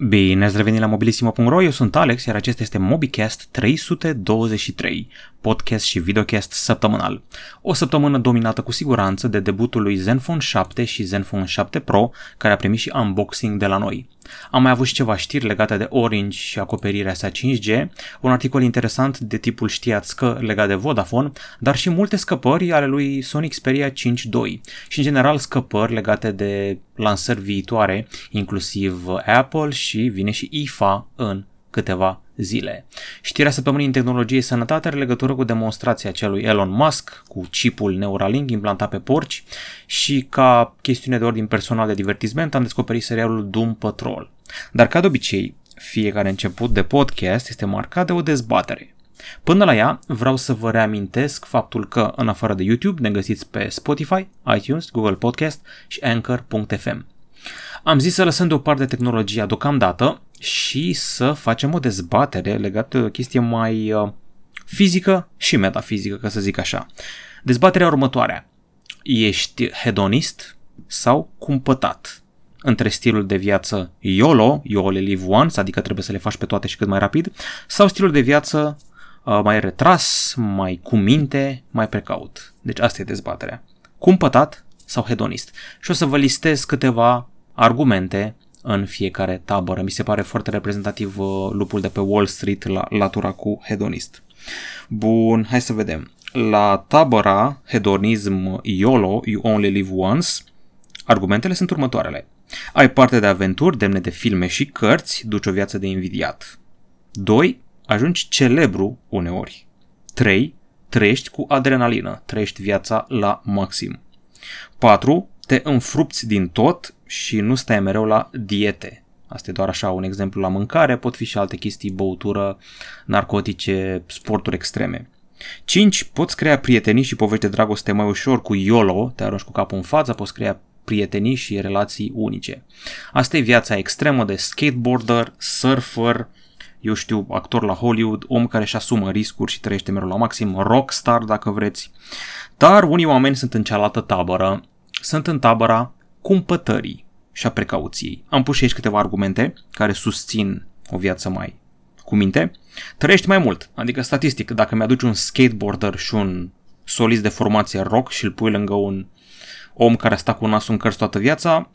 Bine ați revenit la mobilisimo.ro, eu sunt Alex, iar acesta este MobiCast 323, podcast și videocast săptămânal. O săptămână dominată cu siguranță de debutul lui Zenfone 7 și Zenfone 7 Pro, care a primit și unboxing de la noi. Am mai avut și ceva știri legate de Orange și acoperirea sa 5G, un articol interesant de tipul știați că legat de Vodafone, dar și multe scăpări ale lui Sony Xperia 5.2 și în general scăpări legate de lansări viitoare, inclusiv Apple și vine și IFA în câteva zile. Știrea săptămânii în tehnologie sănătate are legătură cu demonstrația celui Elon Musk cu chipul Neuralink implantat pe porci și ca chestiune de ordin personal de divertisment am descoperit serialul Doom Patrol. Dar ca de obicei, fiecare început de podcast este marcat de o dezbatere. Până la ea, vreau să vă reamintesc faptul că, în afară de YouTube, ne găsiți pe Spotify, iTunes, Google Podcast și Anchor.fm. Am zis să lăsăm deoparte tehnologia deocamdată și să facem o dezbatere legată de o chestie mai uh, fizică și metafizică, ca să zic așa. Dezbaterea următoarea. Ești hedonist sau cumpătat? Între stilul de viață YOLO, you only live once, adică trebuie să le faci pe toate și cât mai rapid, sau stilul de viață uh, mai retras, mai cu minte, mai precaut. Deci asta e dezbaterea. Cumpătat sau hedonist. Și o să vă listez câteva argumente în fiecare tabără. Mi se pare foarte reprezentativ uh, lupul de pe Wall Street la latura cu hedonist. Bun, hai să vedem. La tabăra hedonism YOLO, You Only Live Once, argumentele sunt următoarele. Ai parte de aventuri demne de filme și cărți, duci o viață de invidiat. 2. Ajungi celebru uneori. 3. Trăiești cu adrenalină, trăiești viața la maxim. 4 te înfrupți din tot și nu stai mereu la diete. Asta e doar așa un exemplu la mâncare, pot fi și alte chestii, băutură, narcotice, sporturi extreme. 5. Poți crea prietenii și povești de dragoste mai ușor cu YOLO, te arunci cu capul în față, poți crea prietenii și relații unice. Asta e viața extremă de skateboarder, surfer, eu știu, actor la Hollywood, om care își asumă riscuri și trăiește mereu la maxim, rockstar dacă vreți. Dar unii oameni sunt în cealaltă tabără sunt în tabăra cumpătării și a precauției. Am pus și aici câteva argumente care susțin o viață mai cu minte. Trăiești mai mult, adică statistic, dacă mi-aduci un skateboarder și un solist de formație rock și îl pui lângă un om care a stat cu nasul în cărți toată viața,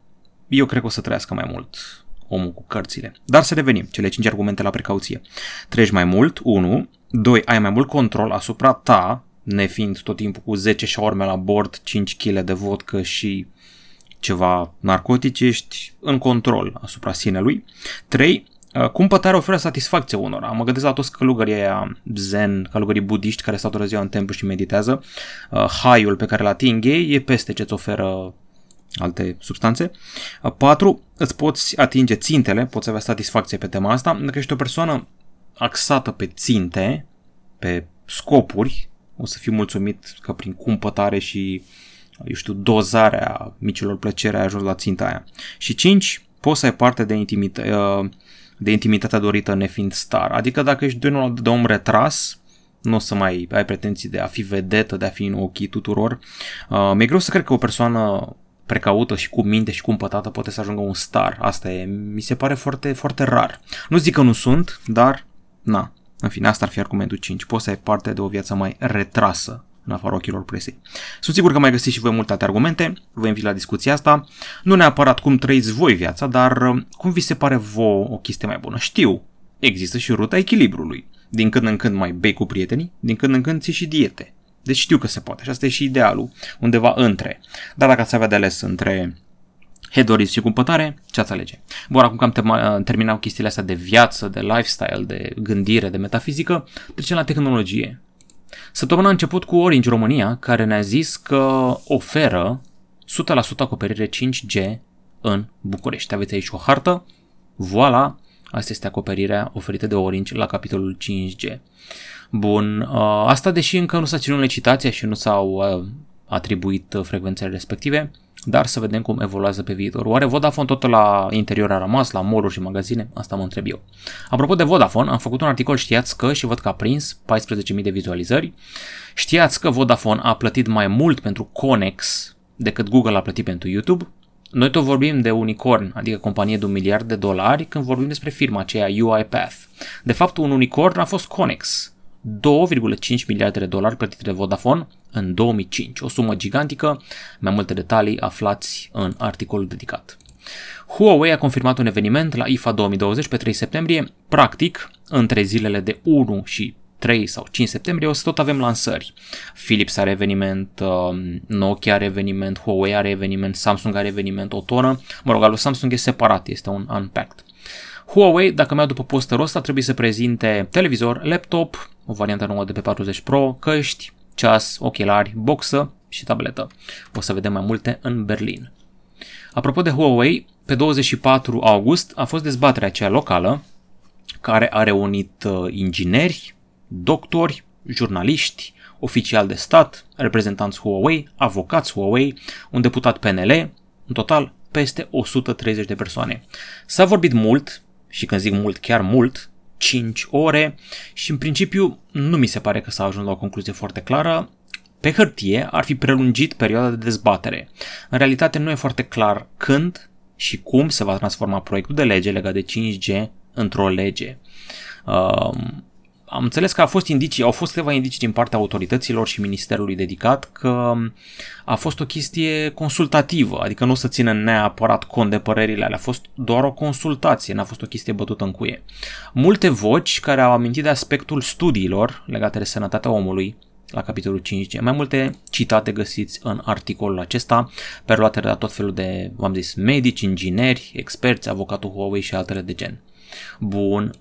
eu cred că o să trăiască mai mult omul cu cărțile. Dar să revenim, cele 5 argumente la precauție. Trăiești mai mult, 1. 2. Ai mai mult control asupra ta, nefiind tot timpul cu 10 șaorme la bord, 5 kg de vodcă și ceva narcotici, ești în control asupra sinelui. 3. Uh, cumpătarea oferă satisfacție unora. Mă gândesc la toți călugării aia zen, călugării budiști care stau toată ziua în templu și meditează. Uh, haiul pe care îl ating ei e peste ce îți oferă alte substanțe. 4. Uh, îți poți atinge țintele, poți avea satisfacție pe tema asta. Dacă ești o persoană axată pe ținte, pe scopuri, o să fiu mulțumit că prin cumpătare și, eu știu, dozarea micilor plăcere ai ajuns la ținta aia. Și 5. Poți să ai parte de, intimit- uh, de intimitatea dorită nefiind star. Adică dacă ești de, de om retras, nu o să mai ai pretenții de a fi vedetă, de a fi în ochii tuturor. Uh, mi-e greu să cred că o persoană precaută și cu minte și cumpătată poate să ajungă un star. Asta e, mi se pare foarte, foarte rar. Nu zic că nu sunt, dar na, în fine, asta ar fi argumentul 5. Poți să ai parte de o viață mai retrasă în afara ochilor presei. Sunt sigur că mai găsiți și voi multe alte argumente, vă invit la discuția asta. Nu neapărat cum trăiți voi viața, dar uh, cum vi se pare vouă o chestie mai bună. Știu, există și ruta echilibrului. Din când în când mai bei cu prietenii, din când în când ții și diete. Deci știu că se poate și asta e și idealul, undeva între. Dar dacă ați avea de ales între hedorism și cumpătare, ce ați alege? Bun, acum că am tema- terminat chestiile astea de viață, de lifestyle, de gândire, de metafizică, trecem la tehnologie. Săptămâna a început cu Orange România, care ne-a zis că oferă 100% acoperire 5G în București. Aveți aici o hartă, voila, asta este acoperirea oferită de Orange la capitolul 5G. Bun, uh, asta deși încă nu s-a ținut licitația și nu s-au uh, atribuit frecvențele respective, dar să vedem cum evoluează pe viitor. Oare Vodafone tot la interior a rămas, la mall și magazine? Asta mă întreb eu. Apropo de Vodafone, am făcut un articol, știați că, și văd că a prins 14.000 de vizualizări, știați că Vodafone a plătit mai mult pentru Conex decât Google a plătit pentru YouTube? Noi tot vorbim de unicorn, adică companie de un miliard de dolari, când vorbim despre firma aceea UiPath. De fapt, un unicorn a fost Conex, 2,5 miliarde de dolari plătite de Vodafone în 2005, o sumă gigantică, mai multe detalii aflați în articolul dedicat. Huawei a confirmat un eveniment la IFA 2020 pe 3 septembrie, practic, între zilele de 1 și 3 sau 5 septembrie o să tot avem lansări. Philips are eveniment, um, Nokia are eveniment, Huawei are eveniment, Samsung are eveniment, o tonă. Mă rog, al lui Samsung e separat, este un unpacked. Huawei, dacă mi-au după posterul ăsta, trebuie să prezinte televizor, laptop, o variantă nouă de pe 40 Pro, căști, ceas, ochelari, boxă și tabletă. O să vedem mai multe în Berlin. Apropo de Huawei, pe 24 august a fost dezbaterea aceea locală care a reunit uh, ingineri, doctori, jurnaliști, oficiali de stat, reprezentanți Huawei, avocați Huawei, un deputat PNL, în total peste 130 de persoane. S-a vorbit mult, și când zic mult, chiar mult, 5 ore și în principiu nu mi se pare că s-a ajuns la o concluzie foarte clară. Pe hârtie ar fi prelungit perioada de dezbatere. În realitate nu e foarte clar când și cum se va transforma proiectul de lege legat de 5G într-o lege. Um, am înțeles că a fost indicii, au fost câteva indicii din partea autorităților și ministerului dedicat că a fost o chestie consultativă, adică nu o să țină neapărat cont de părerile alea, a fost doar o consultație, n-a fost o chestie bătută în cuie. Multe voci care au amintit de aspectul studiilor legate de sănătatea omului, la capitolul 5G. Mai multe citate găsiți în articolul acesta, perluate de la tot felul de, v-am zis, medici, ingineri, experți, avocatul Huawei și altele de gen. Bun,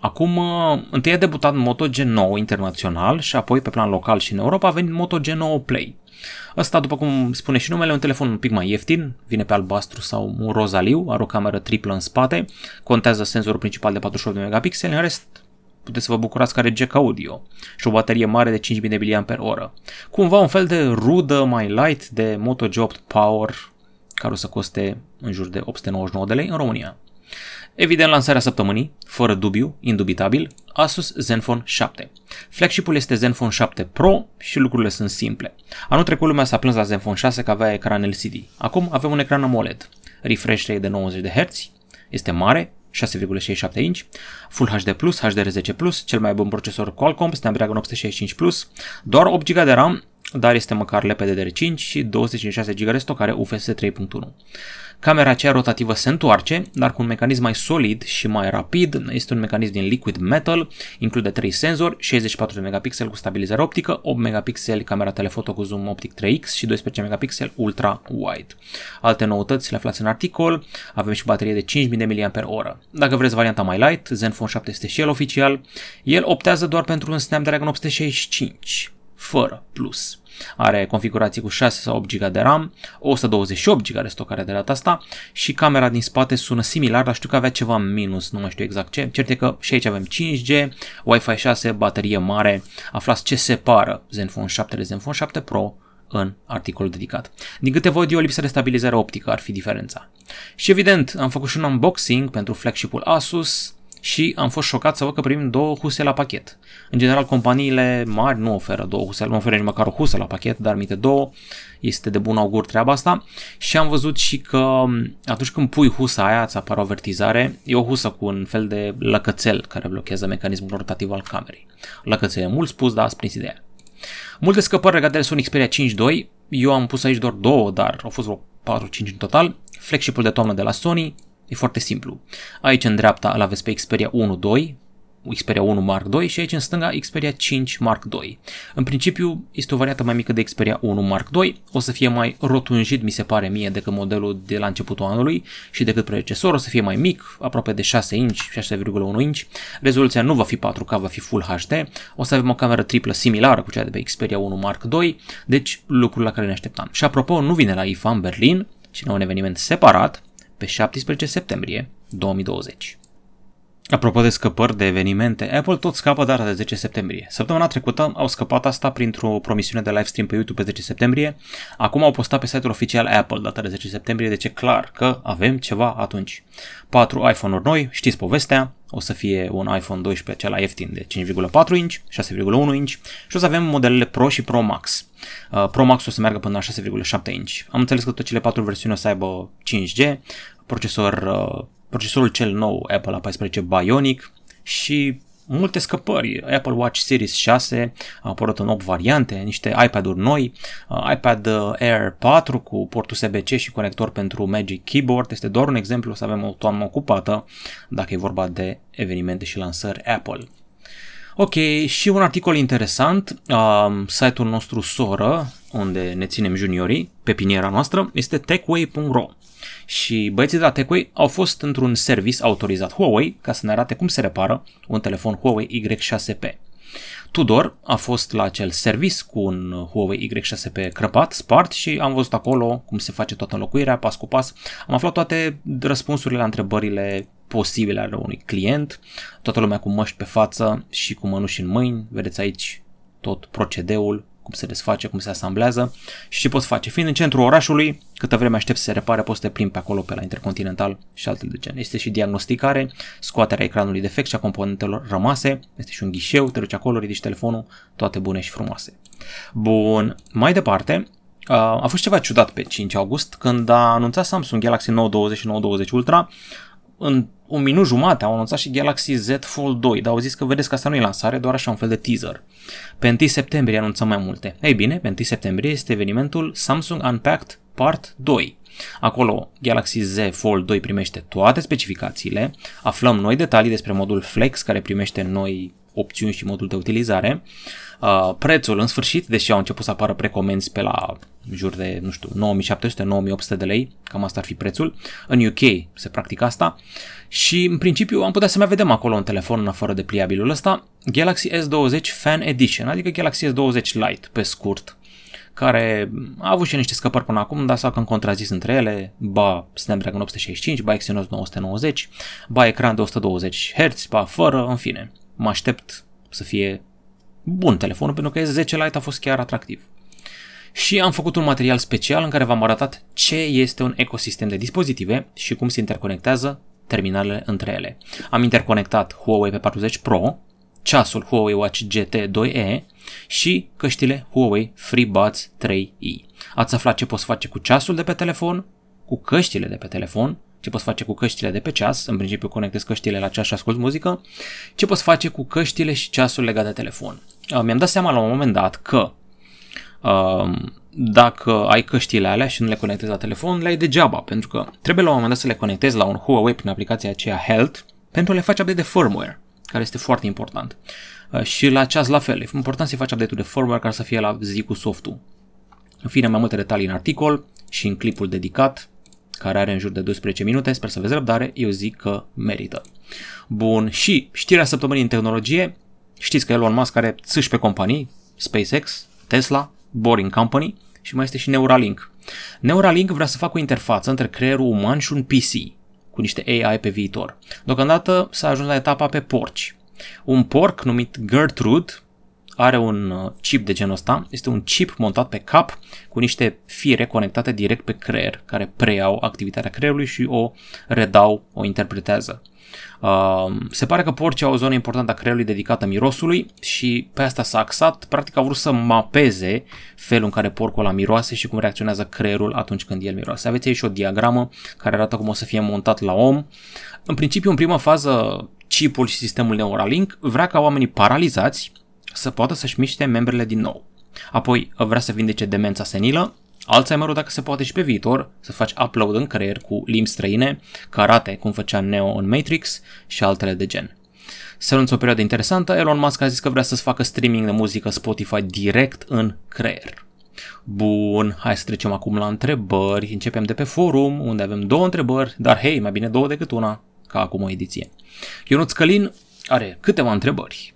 Acum, uh, întâi a debutat Moto G9 internațional și apoi pe plan local și în Europa a venit Moto G9 Play. Ăsta, după cum spune și numele, un telefon un pic mai ieftin, vine pe albastru sau un rozaliu, are o cameră triplă în spate, contează senzorul principal de 48 de megapixeli, în rest puteți să vă bucurați că are jack audio și o baterie mare de 5000 de mAh. Cumva un fel de rudă mai light de Moto G8 Power care o să coste în jur de 899 de lei în România. Evident, lansarea săptămânii, fără dubiu, indubitabil, Asus Zenfone 7. Flagship-ul este Zenfone 7 Pro și lucrurile sunt simple. Anul trecut lumea s-a plâns la Zenfone 6 că avea ecran LCD. Acum avem un ecran AMOLED. Refresh rate de 90 de Hz, este mare, 6,67 inch, Full HD+, HDR10+, cel mai bun procesor Qualcomm, Snapdragon 865+, doar 8 GB de RAM, dar este măcar LPDDR5 și 256 GB de stocare UFS 3.1. Camera aceea rotativă se întoarce, dar cu un mecanism mai solid și mai rapid. Este un mecanism din liquid metal, include 3 senzori, 64 de megapixel cu stabilizare optică, 8 megapixel camera telefoto cu zoom optic 3x și 12 megapixel ultra wide. Alte noutăți le aflați în articol, avem și baterie de 5000 mAh. Dacă vreți varianta mai light, Zenfone 7 este și el oficial, el optează doar pentru un Snapdragon 865, fără plus. Are configurații cu 6 sau 8 GB de RAM, 128 GB de stocare de data asta și camera din spate sună similar, dar știu că avea ceva minus, nu mai știu exact ce. Cert e că și aici avem 5G, Wi-Fi 6, baterie mare. Aflați ce separă Zenfone 7 de Zenfone 7 Pro în articolul dedicat. Din câte văd eu, lipsa de stabilizare optică ar fi diferența. Și evident, am făcut și un unboxing pentru flagship-ul Asus, și am fost șocat să văd că primim două huse la pachet. În general, companiile mari nu oferă două huse, nu oferă nici măcar o husă la pachet, dar mite două, este de bun augur treaba asta și am văzut și că atunci când pui husa aia, îți apare o avertizare, e o husă cu un fel de lăcățel care blochează mecanismul rotativ al camerei. Lăcățel e mult spus, dar ați prins ideea. Multe scăpări legate de Sony Xperia 5.2, eu am pus aici doar două, dar au fost vreo 4-5 în total. Flagship-ul de toamnă de la Sony, E foarte simplu. Aici în dreapta îl aveți pe Xperia 1.2, Xperia 1 Mark II și aici în stânga Xperia 5 Mark II. În principiu este o variantă mai mică de Xperia 1 Mark II, o să fie mai rotunjit mi se pare mie decât modelul de la începutul anului și decât predecesorul, o să fie mai mic, aproape de 6 inch, 6,1 inch. Rezoluția nu va fi 4K, va fi Full HD. O să avem o cameră triplă similară cu cea de pe Xperia 1 Mark II, deci lucruri la care ne așteptam. Și apropo, nu vine la IFA în Berlin, ci la un eveniment separat, pe 17 septembrie 2020. Apropo de scăpări de evenimente, Apple tot scapă data de 10 septembrie. Săptămâna trecută au scăpat asta printr-o promisiune de livestream pe YouTube pe 10 septembrie. Acum au postat pe site-ul oficial Apple data de 10 septembrie, deci e clar că avem ceva atunci. 4 iPhone-uri noi, știți povestea, o să fie un iPhone 12 cel ieftin de 5,4 inch, 6,1 inch și o să avem modelele Pro și Pro Max. Uh, Pro Max o să meargă până la 6,7 inch. Am înțeles că toate cele patru versiuni o să aibă 5G, procesor uh, procesorul cel nou Apple A14 Bionic și multe scăpări. Apple Watch Series 6 a apărut în 8 variante, niște iPad-uri noi, uh, iPad Air 4 cu port USB-C și conector pentru Magic Keyboard. Este doar un exemplu, o să avem o toamnă ocupată dacă e vorba de evenimente și lansări Apple. Ok, și un articol interesant, uh, site-ul nostru soră, unde ne ținem juniorii, pe piniera noastră, este techway.ro și băieții de la TechWay au fost într-un service autorizat Huawei ca să ne arate cum se repară un telefon Huawei Y6P. Tudor a fost la acel service cu un Huawei Y6P crăpat, spart și am văzut acolo cum se face toată înlocuirea, pas cu pas. Am aflat toate răspunsurile la întrebările posibile ale unui client, toată lumea cu măști pe față și cu mănuși în mâini, vedeți aici tot procedeul cum se desface, cum se asamblează și ce poți face. Fiind în centrul orașului, câtă vreme aștept să se repare, poți să te plimbi pe acolo pe la Intercontinental și altele de gen. Este și diagnosticare, scoaterea ecranului defect și a componentelor rămase, este și un ghișeu, te duci acolo, ridici telefonul, toate bune și frumoase. Bun, mai departe, a fost ceva ciudat pe 5 august când a anunțat Samsung Galaxy Note 20 și Note 20 Ultra în un minut jumate au anunțat și Galaxy Z Fold 2, dar au zis că vedeți că asta nu e lansare, doar așa un fel de teaser. Pe 1 septembrie anunțăm mai multe. Ei bine, pe 1 septembrie este evenimentul Samsung Unpacked Part 2. Acolo Galaxy Z Fold 2 primește toate specificațiile, aflăm noi detalii despre modul Flex care primește noi opțiuni și modul de utilizare. Uh, prețul în sfârșit, deși au început să apară precomenzi pe la jur de, nu știu, 9700-9800 de lei, cam asta ar fi prețul. În UK se practică asta și în principiu am putea să mai vedem acolo un telefon în afară de pliabilul ăsta, Galaxy S20 Fan Edition, adică Galaxy S20 Lite pe scurt, care a avut și niște scăpări până acum, dar s-a cam contrazis între ele, ba Snapdragon 865, ba Exynos 990, ba ecran de 120 Hz, ba fără, în fine. Mă aștept să fie bun telefonul pentru că S10 Lite a fost chiar atractiv și am făcut un material special în care v-am arătat ce este un ecosistem de dispozitive și cum se interconectează terminalele între ele. Am interconectat Huawei P40 Pro, ceasul Huawei Watch GT 2e și căștile Huawei FreeBuds 3i. Ați aflat ce poți face cu ceasul de pe telefon, cu căștile de pe telefon, ce poți face cu căștile de pe ceas, în principiu conectezi căștile la ceas și ascult muzică, ce poți face cu căștile și ceasul legat de telefon. Mi-am dat seama la un moment dat că Um, dacă ai căștile alea și nu le conectezi la telefon, le ai degeaba, pentru că trebuie la un moment dat să le conectezi la un Huawei prin aplicația aceea Health pentru a le face update de firmware, care este foarte important. Uh, și la ceas la fel, e important să faci update-ul de firmware ca să fie la zi cu softul. În fine, mai multe detalii în articol și în clipul dedicat, care are în jur de 12 minute, sper să aveți răbdare, eu zic că merită. Bun, și știrea săptămânii în tehnologie, știți că Elon Musk are țâși pe companii, SpaceX, Tesla, Boring Company și mai este și Neuralink. Neuralink vrea să facă o interfață între creierul uman și un PC, cu niște AI pe viitor. Deocamdată s-a ajuns la etapa pe porci. Un porc numit Gertrude are un uh, chip de genul ăsta, este un chip montat pe cap cu niște fire conectate direct pe creier, care preiau activitatea creierului și o redau, o interpretează. Uh, se pare că porcii au o zonă importantă a creierului dedicată mirosului și pe asta s-a axat. Practic a vrut să mapeze felul în care porcul la miroase și cum reacționează creierul atunci când el miroase. Aveți aici o diagramă care arată cum o să fie montat la om. În principiu, în prima fază, chipul și sistemul Neuralink vrea ca oamenii paralizați să poată să-și miște membrele din nou. Apoi vrea să vindece demența senilă Alzheimer-ul dacă se poate și pe viitor, să faci upload în creier cu limbi străine, karate, cum făcea Neo în Matrix și altele de gen. Se anunță o perioadă interesantă, Elon Musk a zis că vrea să-ți facă streaming de muzică Spotify direct în creier. Bun, hai să trecem acum la întrebări. Începem de pe forum, unde avem două întrebări, dar hei, mai bine două decât una, ca acum o ediție. Ionuț Călin are câteva întrebări.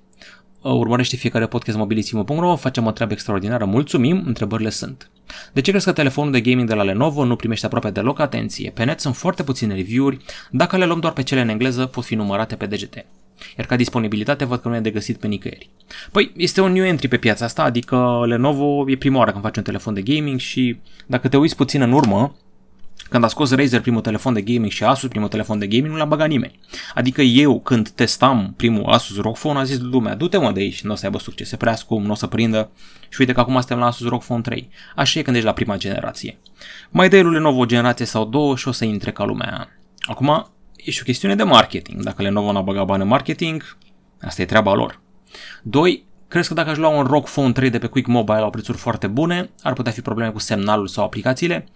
Urmărește fiecare podcast mobilisimo.ro, facem o treabă extraordinară, mulțumim, întrebările sunt. De ce crezi că telefonul de gaming de la Lenovo nu primește aproape deloc atenție? Pe net sunt foarte puține review-uri, dacă le luăm doar pe cele în engleză pot fi numărate pe degete. Iar ca disponibilitate văd că nu e de găsit pe nicăieri. Păi, este un new entry pe piața asta, adică Lenovo e prima oară când face un telefon de gaming și dacă te uiți puțin în urmă, când a scos Razer primul telefon de gaming și Asus primul telefon de gaming, nu l-a băgat nimeni. Adică eu, când testam primul Asus ROG Phone, a zis lumea, du-te mă de aici, nu o să aibă succes, se prea scump, nu o să prindă. Și uite că acum suntem la Asus ROG Phone 3. Așa e când ești la prima generație. Mai dai Lenovo o generație sau două și o să intre ca lumea. Acum, e și o chestiune de marketing. Dacă Lenovo n-a băgat bani în marketing, asta e treaba lor. 2. Crezi că dacă aș lua un ROG Phone 3 de pe Quick Mobile la prețuri foarte bune, ar putea fi probleme cu semnalul sau aplicațiile?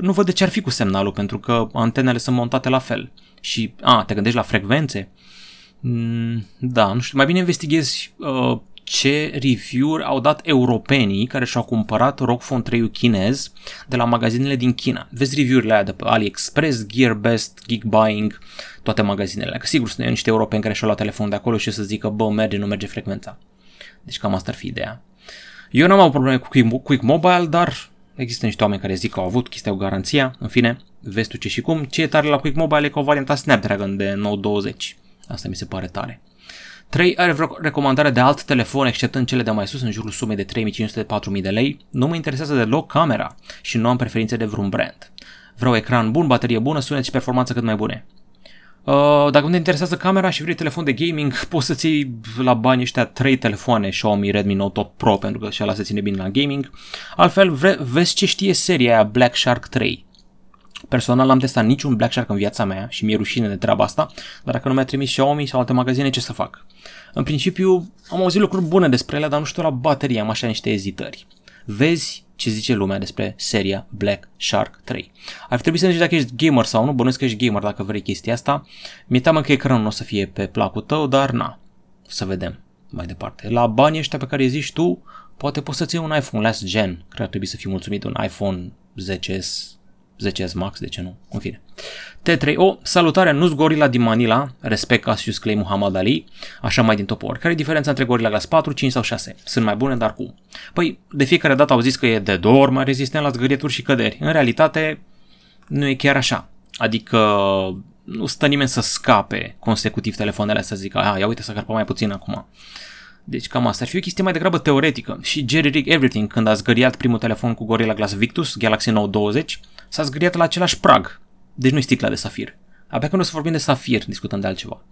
Nu văd de ce ar fi cu semnalul, pentru că antenele sunt montate la fel. Și, a, te gândești la frecvențe? Mm, da, nu știu, mai bine investighezi uh, ce review-uri au dat europenii care și-au cumpărat ROG Phone 3 chinez de la magazinele din China. Vezi review-urile alea de pe AliExpress, GearBest, Geekbuying, toate magazinele. Că sigur sunt niște europeni care și-au luat telefon de acolo și să zică, bă, merge, nu merge frecvența. Deci cam asta ar fi ideea. Eu n-am avut probleme cu Quick Mobile, dar Există niște oameni care zic că au avut chestia cu garanția, în fine, vezi tu ce și cum. Ce e tare la Quick Mobile e că o varianta Snapdragon de 920. Asta mi se pare tare. 3. Are vreo recomandare de alt telefon, exceptând cele de mai sus, în jurul sumei de 3500-4000 de lei. Nu mă interesează deloc camera și nu am preferințe de vreun brand. Vreau ecran bun, baterie bună, sunet și performanță cât mai bune. Uh, dacă nu te interesează camera și vrei telefon de gaming, poți să-ți iei la bani ăștia 3 telefoane Xiaomi Redmi Note 8 Pro, pentru că și ăla se ține bine la gaming. Altfel, vre- vezi ce știe seria aia Black Shark 3. Personal n-am testat niciun Black Shark în viața mea și mi-e rușine de treaba asta, dar dacă nu mi-a trimis Xiaomi sau alte magazine, ce să fac? În principiu, am auzit lucruri bune despre ele, dar nu știu la baterie, am așa niște ezitări. Vezi ce zice lumea despre seria Black Shark 3. Ar trebui să ne dacă ești gamer sau nu, bănuiesc că ești gamer dacă vrei chestia asta. Mi-e teamă că ecranul nu o să fie pe placul tău, dar na, să vedem mai departe. La banii ăștia pe care îi zici tu, poate poți să-ți iei un iPhone last gen, cred că ar trebui să fii mulțumit un iPhone 10s 10S Max, de ce nu? În fine. T3O, salutare, nu-s Gorilla din Manila, respect Cassius Clay Muhammad Ali, așa mai din topor. Care e diferența între Gorilla Glass 4, 5 sau 6? Sunt mai bune, dar cum? Păi, de fiecare dată au zis că e de două ori mai rezistent la zgârieturi și căderi. În realitate, nu e chiar așa. Adică nu stă nimeni să scape consecutiv telefoanele să zică, a, ia uite să carpă mai puțin acum. Deci cam asta ar fi o chestie mai degrabă teoretică. Și Jerry Rig Everything, când a zgăriat primul telefon cu Gorilla Glass Victus, Galaxy Note 20, s-a zgâriat la același prag. Deci nu e sticla de safir. Abia când o să vorbim de safir, discutăm de altceva.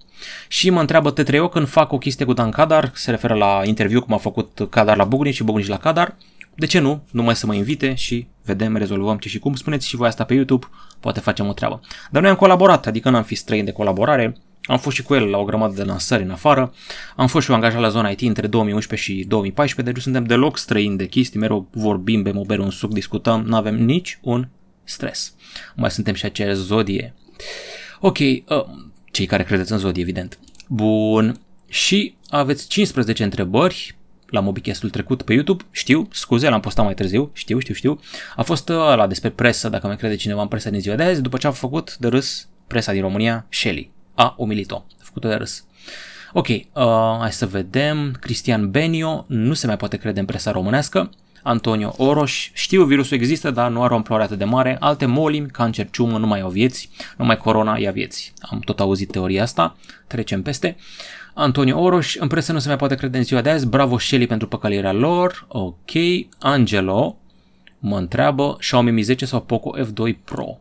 Și mă întreabă t când fac o chestie cu Dan Kadar, se referă la interviu cum a făcut Kadar la Bugnici și Bugnici la Kadar. De ce nu? Nu mai să mă invite și vedem, rezolvăm ce și cum. Spuneți și voi asta pe YouTube, poate facem o treabă. Dar noi am colaborat, adică n-am fi străini de colaborare. Am fost și cu el la o grămadă de lansări în afară. Am fost și eu angajat la zona IT între 2011 și 2014, deci nu suntem deloc străini de chestii, mereu vorbim, bem o bere, un suc, discutăm, nu avem nici un stres. Mai suntem și aceeași zodie. Ok, uh, cei care credeți în zodie, evident. Bun. Și aveți 15 întrebări la Mobicastul trecut pe YouTube, știu, scuze, l-am postat mai târziu, știu, știu, știu. A fost uh, ăla despre presă, dacă mai crede cineva în presa din ziua de azi, după ce a făcut de râs presa din România, Shelly. A umilit-o, a făcut-o de râs. Ok, uh, hai să vedem. Cristian Benio, nu se mai poate crede în presa românească. Antonio Oroș, știu virusul există, dar nu are o amploare atât de mare, alte molimi, cancer, ciumă, nu mai au vieți, numai corona ia vieți. Am tot auzit teoria asta, trecem peste. Antonio Oroș, în presă nu se mai poate crede în ziua de azi, bravo Shelly pentru păcălirea lor, ok. Angelo, mă întreabă, Xiaomi Mi 10 sau Poco F2 Pro.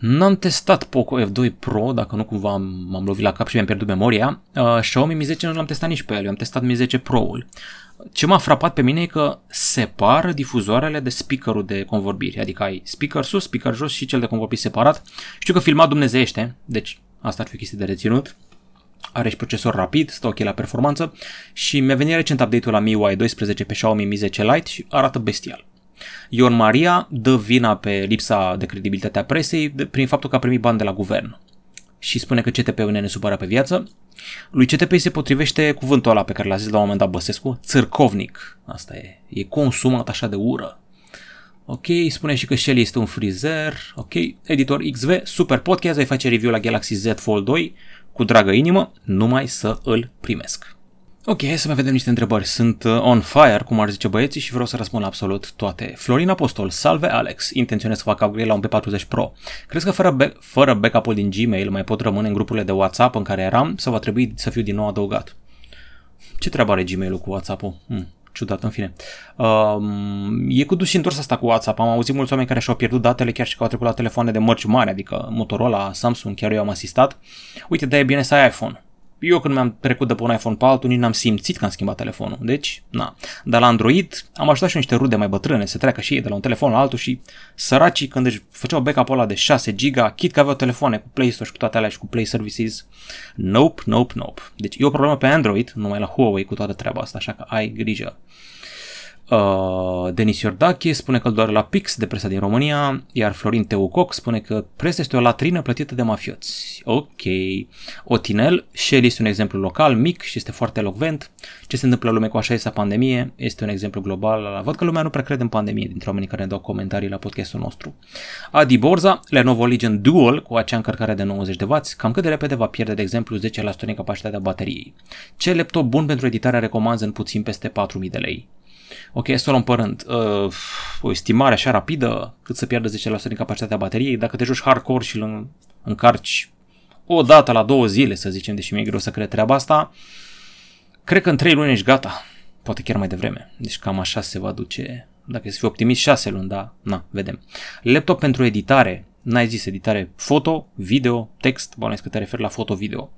N-am testat Poco F2 Pro, dacă nu cumva m-am lovit la cap și mi-am pierdut memoria. Uh, Xiaomi Mi 10 nu l-am testat nici pe el, eu am testat Mi 10 Pro-ul. Ce m-a frapat pe mine e că separă difuzoarele de speakerul de convorbiri, adică ai speaker sus, speaker jos și cel de convorbiri separat. Știu că filmat dumnezeiește, deci asta ar fi o chestie de reținut. Are și procesor rapid, stă ok la performanță și mi-a venit recent update-ul la MIUI 12 pe Xiaomi Mi 10 Lite și arată bestial. Ion Maria dă vina pe lipsa de credibilitate a presei prin faptul că a primit bani de la guvern și spune că CTP-ul ne supără pe viață. Lui CTP se potrivește cuvântul ăla pe care l-a zis la un moment dat Băsescu, țârcovnic. Asta e. E consumat așa de ură. Ok, spune și că Shelly este un frizer. Ok, editor XV, super podcast, voi face review la Galaxy Z Fold 2 cu dragă inimă, numai să îl primesc. Ok, să mai vedem niște întrebări. Sunt uh, on fire, cum ar zice băieții, și vreau să răspund la absolut toate. Florin Apostol, salve Alex, intenționez să fac upgrade la un P40 Pro. Crezi că fără, be- fără backup-ul din Gmail mai pot rămâne în grupurile de WhatsApp în care eram sau va trebui să fiu din nou adăugat? Ce treabă are Gmail-ul cu WhatsApp-ul? Hmm, ciudat, în fine. Um, e cu dus și întors asta cu WhatsApp. Am auzit mulți oameni care și-au pierdut datele chiar și că au trecut la telefoane de mărci mari, adică Motorola, Samsung, chiar eu am asistat. Uite, de e bine să ai iPhone eu când mi-am trecut de pe un iPhone pe altul, nici n-am simțit că am schimbat telefonul. Deci, na. Dar la Android am ajutat și niște rude mai bătrâne să treacă și ei de la un telefon la altul și săracii când își făceau backup ăla de 6 giga, chit că aveau telefoane cu Play Store și cu toate alea și cu Play Services. Nope, nope, nope. Deci e o problemă pe Android, numai la Huawei cu toată treaba asta, așa că ai grijă. Uh, Denis Iordache spune că îl doare la Pix, de presa din România, iar Florin Teucoc spune că presa este o latrină plătită de mafioți. Ok. Otinel, Shell este un exemplu local, mic și este foarte elocvent. Ce se întâmplă în lume cu așa este pandemie este un exemplu global. Văd că lumea nu prea crede în pandemie dintre oamenii care ne dau comentarii la podcastul nostru. Adi Borza, Lenovo Legion Dual cu acea încărcare de 90 de W, cam cât de repede va pierde, de exemplu, 10% din capacitatea bateriei. Ce laptop bun pentru editare recomand în puțin peste 4000 de lei? Ok, să o luăm pe rând. Uh, o estimare așa rapidă, cât să pierdă 10% din capacitatea bateriei, dacă te joci hardcore și îl încarci o dată la două zile, să zicem, deși mi-e greu să cred treaba asta, cred că în 3 luni ești gata. Poate chiar mai devreme. Deci cam așa se va duce. Dacă să fii optimist, 6 luni, da, na, vedem. Laptop pentru editare, n-ai zis editare foto, video, text, bănuiesc că te referi la foto-video.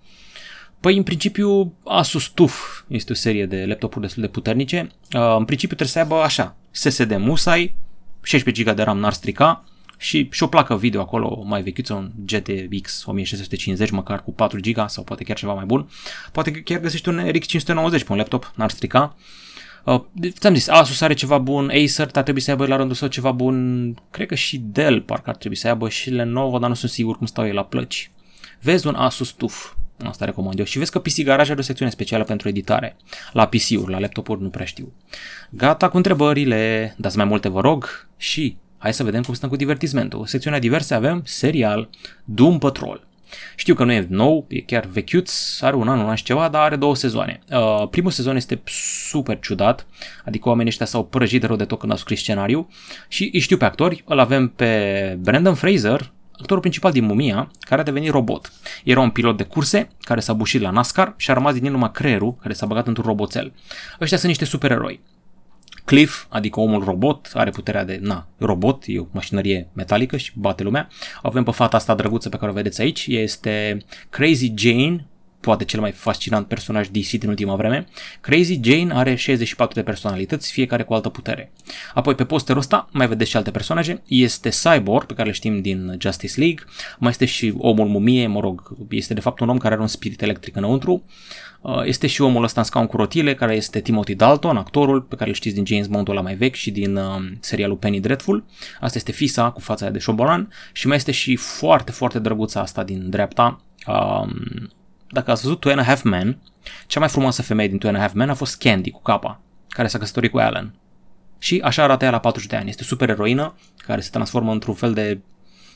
Păi, în principiu, Asus TUF este o serie de laptopuri destul de puternice. Uh, în principiu trebuie să aibă așa, SSD Musai, 16 GB de RAM n-ar strica și, și o placă video acolo mai vechiuță, un GTX 1650 măcar cu 4 GB sau poate chiar ceva mai bun. Poate că chiar găsești un RX 590 pe un laptop, n-ar strica. Uh, ți-am zis, Asus are ceva bun, Acer ar trebui să aibă la rândul său ceva bun, cred că și Dell parcă ar trebui să aibă și Lenovo, dar nu sunt sigur cum stau ei la plăci. Vezi un Asus TUF, Asta recomand eu. Și vezi că PC Garage are o secțiune specială pentru editare. La PC-uri, la laptopuri nu prea știu. Gata cu întrebările, dați mai multe vă rog și hai să vedem cum stăm cu divertismentul. Secțiunea diverse avem serial Doom Patrol. Știu că nu e nou, e chiar vechiuț, are un an, un an și ceva, dar are două sezoane. Uh, primul sezon este super ciudat, adică oamenii ăștia s-au prăjit de rău de tot când au scris scenariu și îi știu pe actori, îl avem pe Brandon Fraser, actorul principal din Mumia, care a devenit robot. Era un pilot de curse care s-a bușit la NASCAR și a rămas din el numai creierul care s-a băgat într-un roboțel. Ăștia sunt niște supereroi. Cliff, adică omul robot, are puterea de, na, robot, e o mașinărie metalică și bate lumea. Avem pe fata asta drăguță pe care o vedeți aici, este Crazy Jane, poate cel mai fascinant personaj DC din ultima vreme. Crazy Jane are 64 de personalități, fiecare cu altă putere. Apoi pe posterul ăsta mai vedeți și alte personaje. Este Cyborg, pe care le știm din Justice League, mai este și omul mumie, mă rog, este de fapt un om care are un spirit electric înăuntru. Uh, este și omul ăsta în scaun cu rotile, care este Timothy Dalton, actorul pe care îl știți din James Bond-ul ăla mai vechi și din uh, serialul Penny Dreadful. Asta este Fisa cu fața de șobolan și mai este și foarte, foarte drăguța asta din dreapta, um, dacă ați văzut Two and a Half Men, cea mai frumoasă femeie din Two and a Half Men a fost Candy cu capa, care s-a căsătorit cu Alan. Și așa arată ea la 40 de ani. Este super eroină care se transformă într-un fel de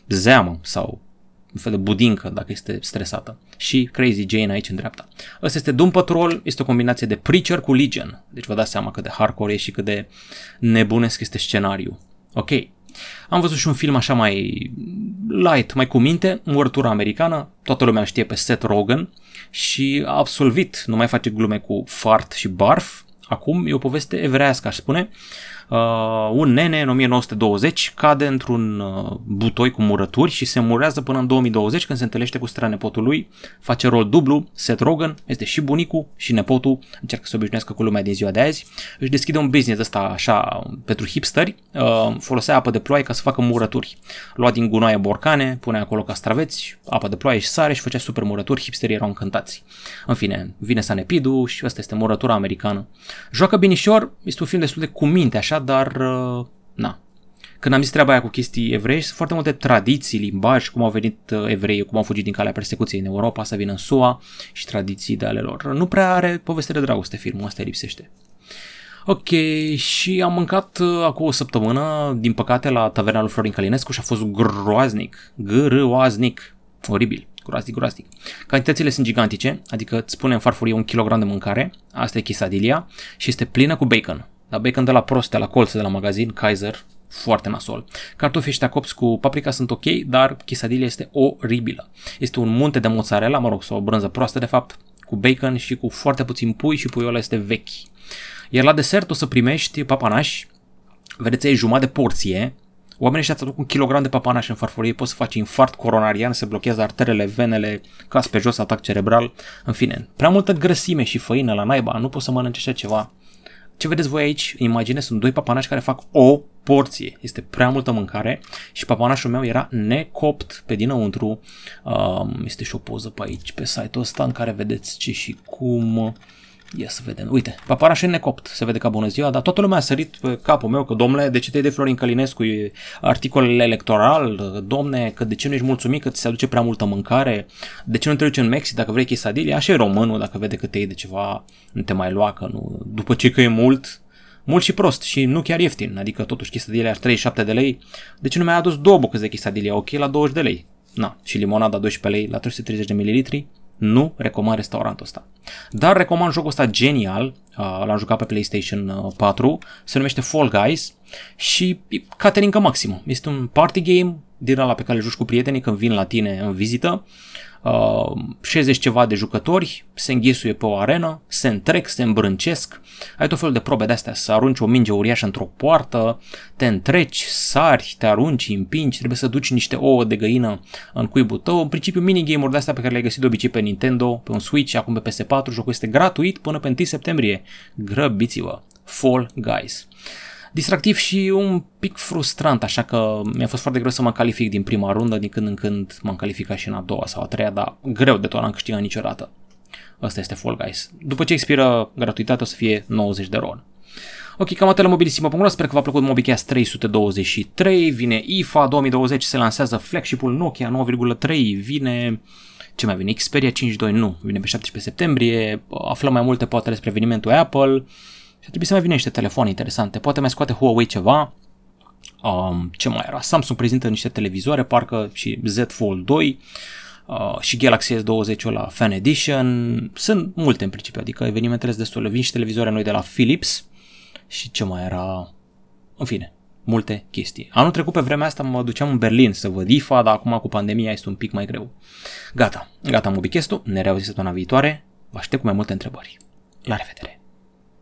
zeamă sau un fel de budincă dacă este stresată. Și Crazy Jane aici în dreapta. Ăsta este Doom Patrol, este o combinație de Preacher cu Legion. Deci vă dați seama cât de hardcore e și cât de nebunesc este scenariu. Ok. Am văzut și un film așa mai light, mai cu minte, Murătura americană, toată lumea știe pe Seth Rogen și a absolvit, nu mai face glume cu fart și barf, acum e o poveste evrească, aș spune, uh, un nene în 1920 cade într-un uh, butoi cu murături și se murează până în 2020 când se întâlnește cu nepotul lui, face rol dublu, Seth Rogen, este și bunicul și nepotul, încearcă să obișnuiască cu lumea din ziua de azi, își deschide un business ăsta așa pentru hipsteri, uh, folosea apă de ploaie ca să facă murături. Lua din gunoaie borcane, pune acolo castraveți, apă de ploaie și sare și făcea super murături, hipsterii erau încântați. În fine, vine Sanepidu și asta este murătura americană. Joacă binișor, este un film destul de cu minte așa, așa, dar uh, na. Când am zis treaba aia cu chestii evrei, sunt foarte multe tradiții, limbaj, cum au venit uh, evreii, cum au fugit din calea persecuției în Europa, să vină în SUA și tradiții de ale lor. Nu prea are poveste de dragoste filmul, asta lipsește. Ok, și am mâncat uh, acum o săptămână, din păcate, la taverna lui Florin Călinescu și a fost groaznic, grăoaznic, oribil. groaznic, groaznic. Cantitățile sunt gigantice, adică îți pune în farfurie un kilogram de mâncare, asta e quesadilla, și este plină cu bacon. La bacon de la proste, la colț de la magazin, Kaiser, foarte nasol. Cartofii ăștia copți cu paprika sunt ok, dar quesadilla este oribilă. Este un munte de mozzarella, mă rog, sau o brânză proastă de fapt, cu bacon și cu foarte puțin pui și puiul ăla este vechi. Iar la desert o să primești papanași, vedeți aici jumătate de porție, Oamenii ăștia îți aduc un kilogram de papanaș în farfurie, poți să faci infart coronarian, se blochează arterele, venele, cas pe jos, atac cerebral, în fine. Prea multă grăsime și făină la naiba, nu poți să mănânci așa ceva. Ce vedeți voi aici? Imagine, sunt doi papanași care fac o porție. Este prea multă mâncare și papanașul meu era necopt pe dinăuntru. Um, este și o poză pe aici, pe site-ul ăsta în care vedeți ce și cum Ia să vedem. Uite, paparaș necopt, se vede ca bună ziua, dar toată lumea a sărit pe capul meu că, domnule, de ce te de Florin Călinescu? Articolele electoral, domne, că de ce nu ești mulțumit că ți se aduce prea multă mâncare, de ce nu te duci în Mexic dacă vrei quesadilla, așa e românul, dacă vede că te iei de ceva, nu te mai lua, că nu, după ce că e mult, mult și prost și nu chiar ieftin, adică totuși quesadilla ar 37 de lei, de ce nu mi-ai adus două bucăți de quesadilla, ok, la 20 de lei, na, și limonada 12 lei la 330 de mililitri, nu recomand restaurantul ăsta. Dar recomand jocul ăsta genial, uh, l-am jucat pe PlayStation 4, uh, se numește Fall Guys și e caterincă maximă. Este un party game din ăla pe care îl joci cu prietenii când vin la tine în vizită 60 uh, ceva de jucători, se înghesuie pe o arenă, se întrec, se îmbrâncesc, ai tot felul de probe de-astea, să arunci o minge uriașă într-o poartă, te întreci, sari, te arunci, împingi, trebuie să duci niște ouă de găină în cuibul tău, în principiu minigame-uri de-astea pe care le-ai găsit de obicei pe Nintendo, pe un Switch, acum pe PS4, jocul este gratuit până pe 1 septembrie. Grăbiți-vă! Fall Guys distractiv și un pic frustrant, așa că mi-a fost foarte greu să mă calific din prima rundă, din când în când m-am calificat și în a doua sau a treia, dar greu de tot n-am câștigat niciodată. Asta este Fall Guys. După ce expiră gratuitatea o să fie 90 de ron. Ok, cam atât la mobilisimo.ro, sper că v-a plăcut MobiCast 323, vine IFA 2020, se lansează flagship-ul Nokia 9,3, vine ce mai vine, Xperia 5.2, nu, vine pe 17 septembrie, aflăm mai multe poate despre evenimentul Apple, și trebuie să mai vină niște telefoane interesante. Poate mai scoate Huawei ceva. Um, ce mai era? Samsung prezintă niște televizoare, parcă și Z Fold 2 uh, și Galaxy S20 la Fan Edition. Sunt multe în principiu, adică evenimentele sunt destul. Vin și televizoare noi de la Philips și ce mai era? În fine, multe chestii. Anul trecut pe vremea asta mă duceam în Berlin să văd IFA, dar acum cu pandemia este un pic mai greu. Gata, gata Mobicast-ul, ne reauzim săptămâna viitoare, vă aștept cu mai multe întrebări. La revedere!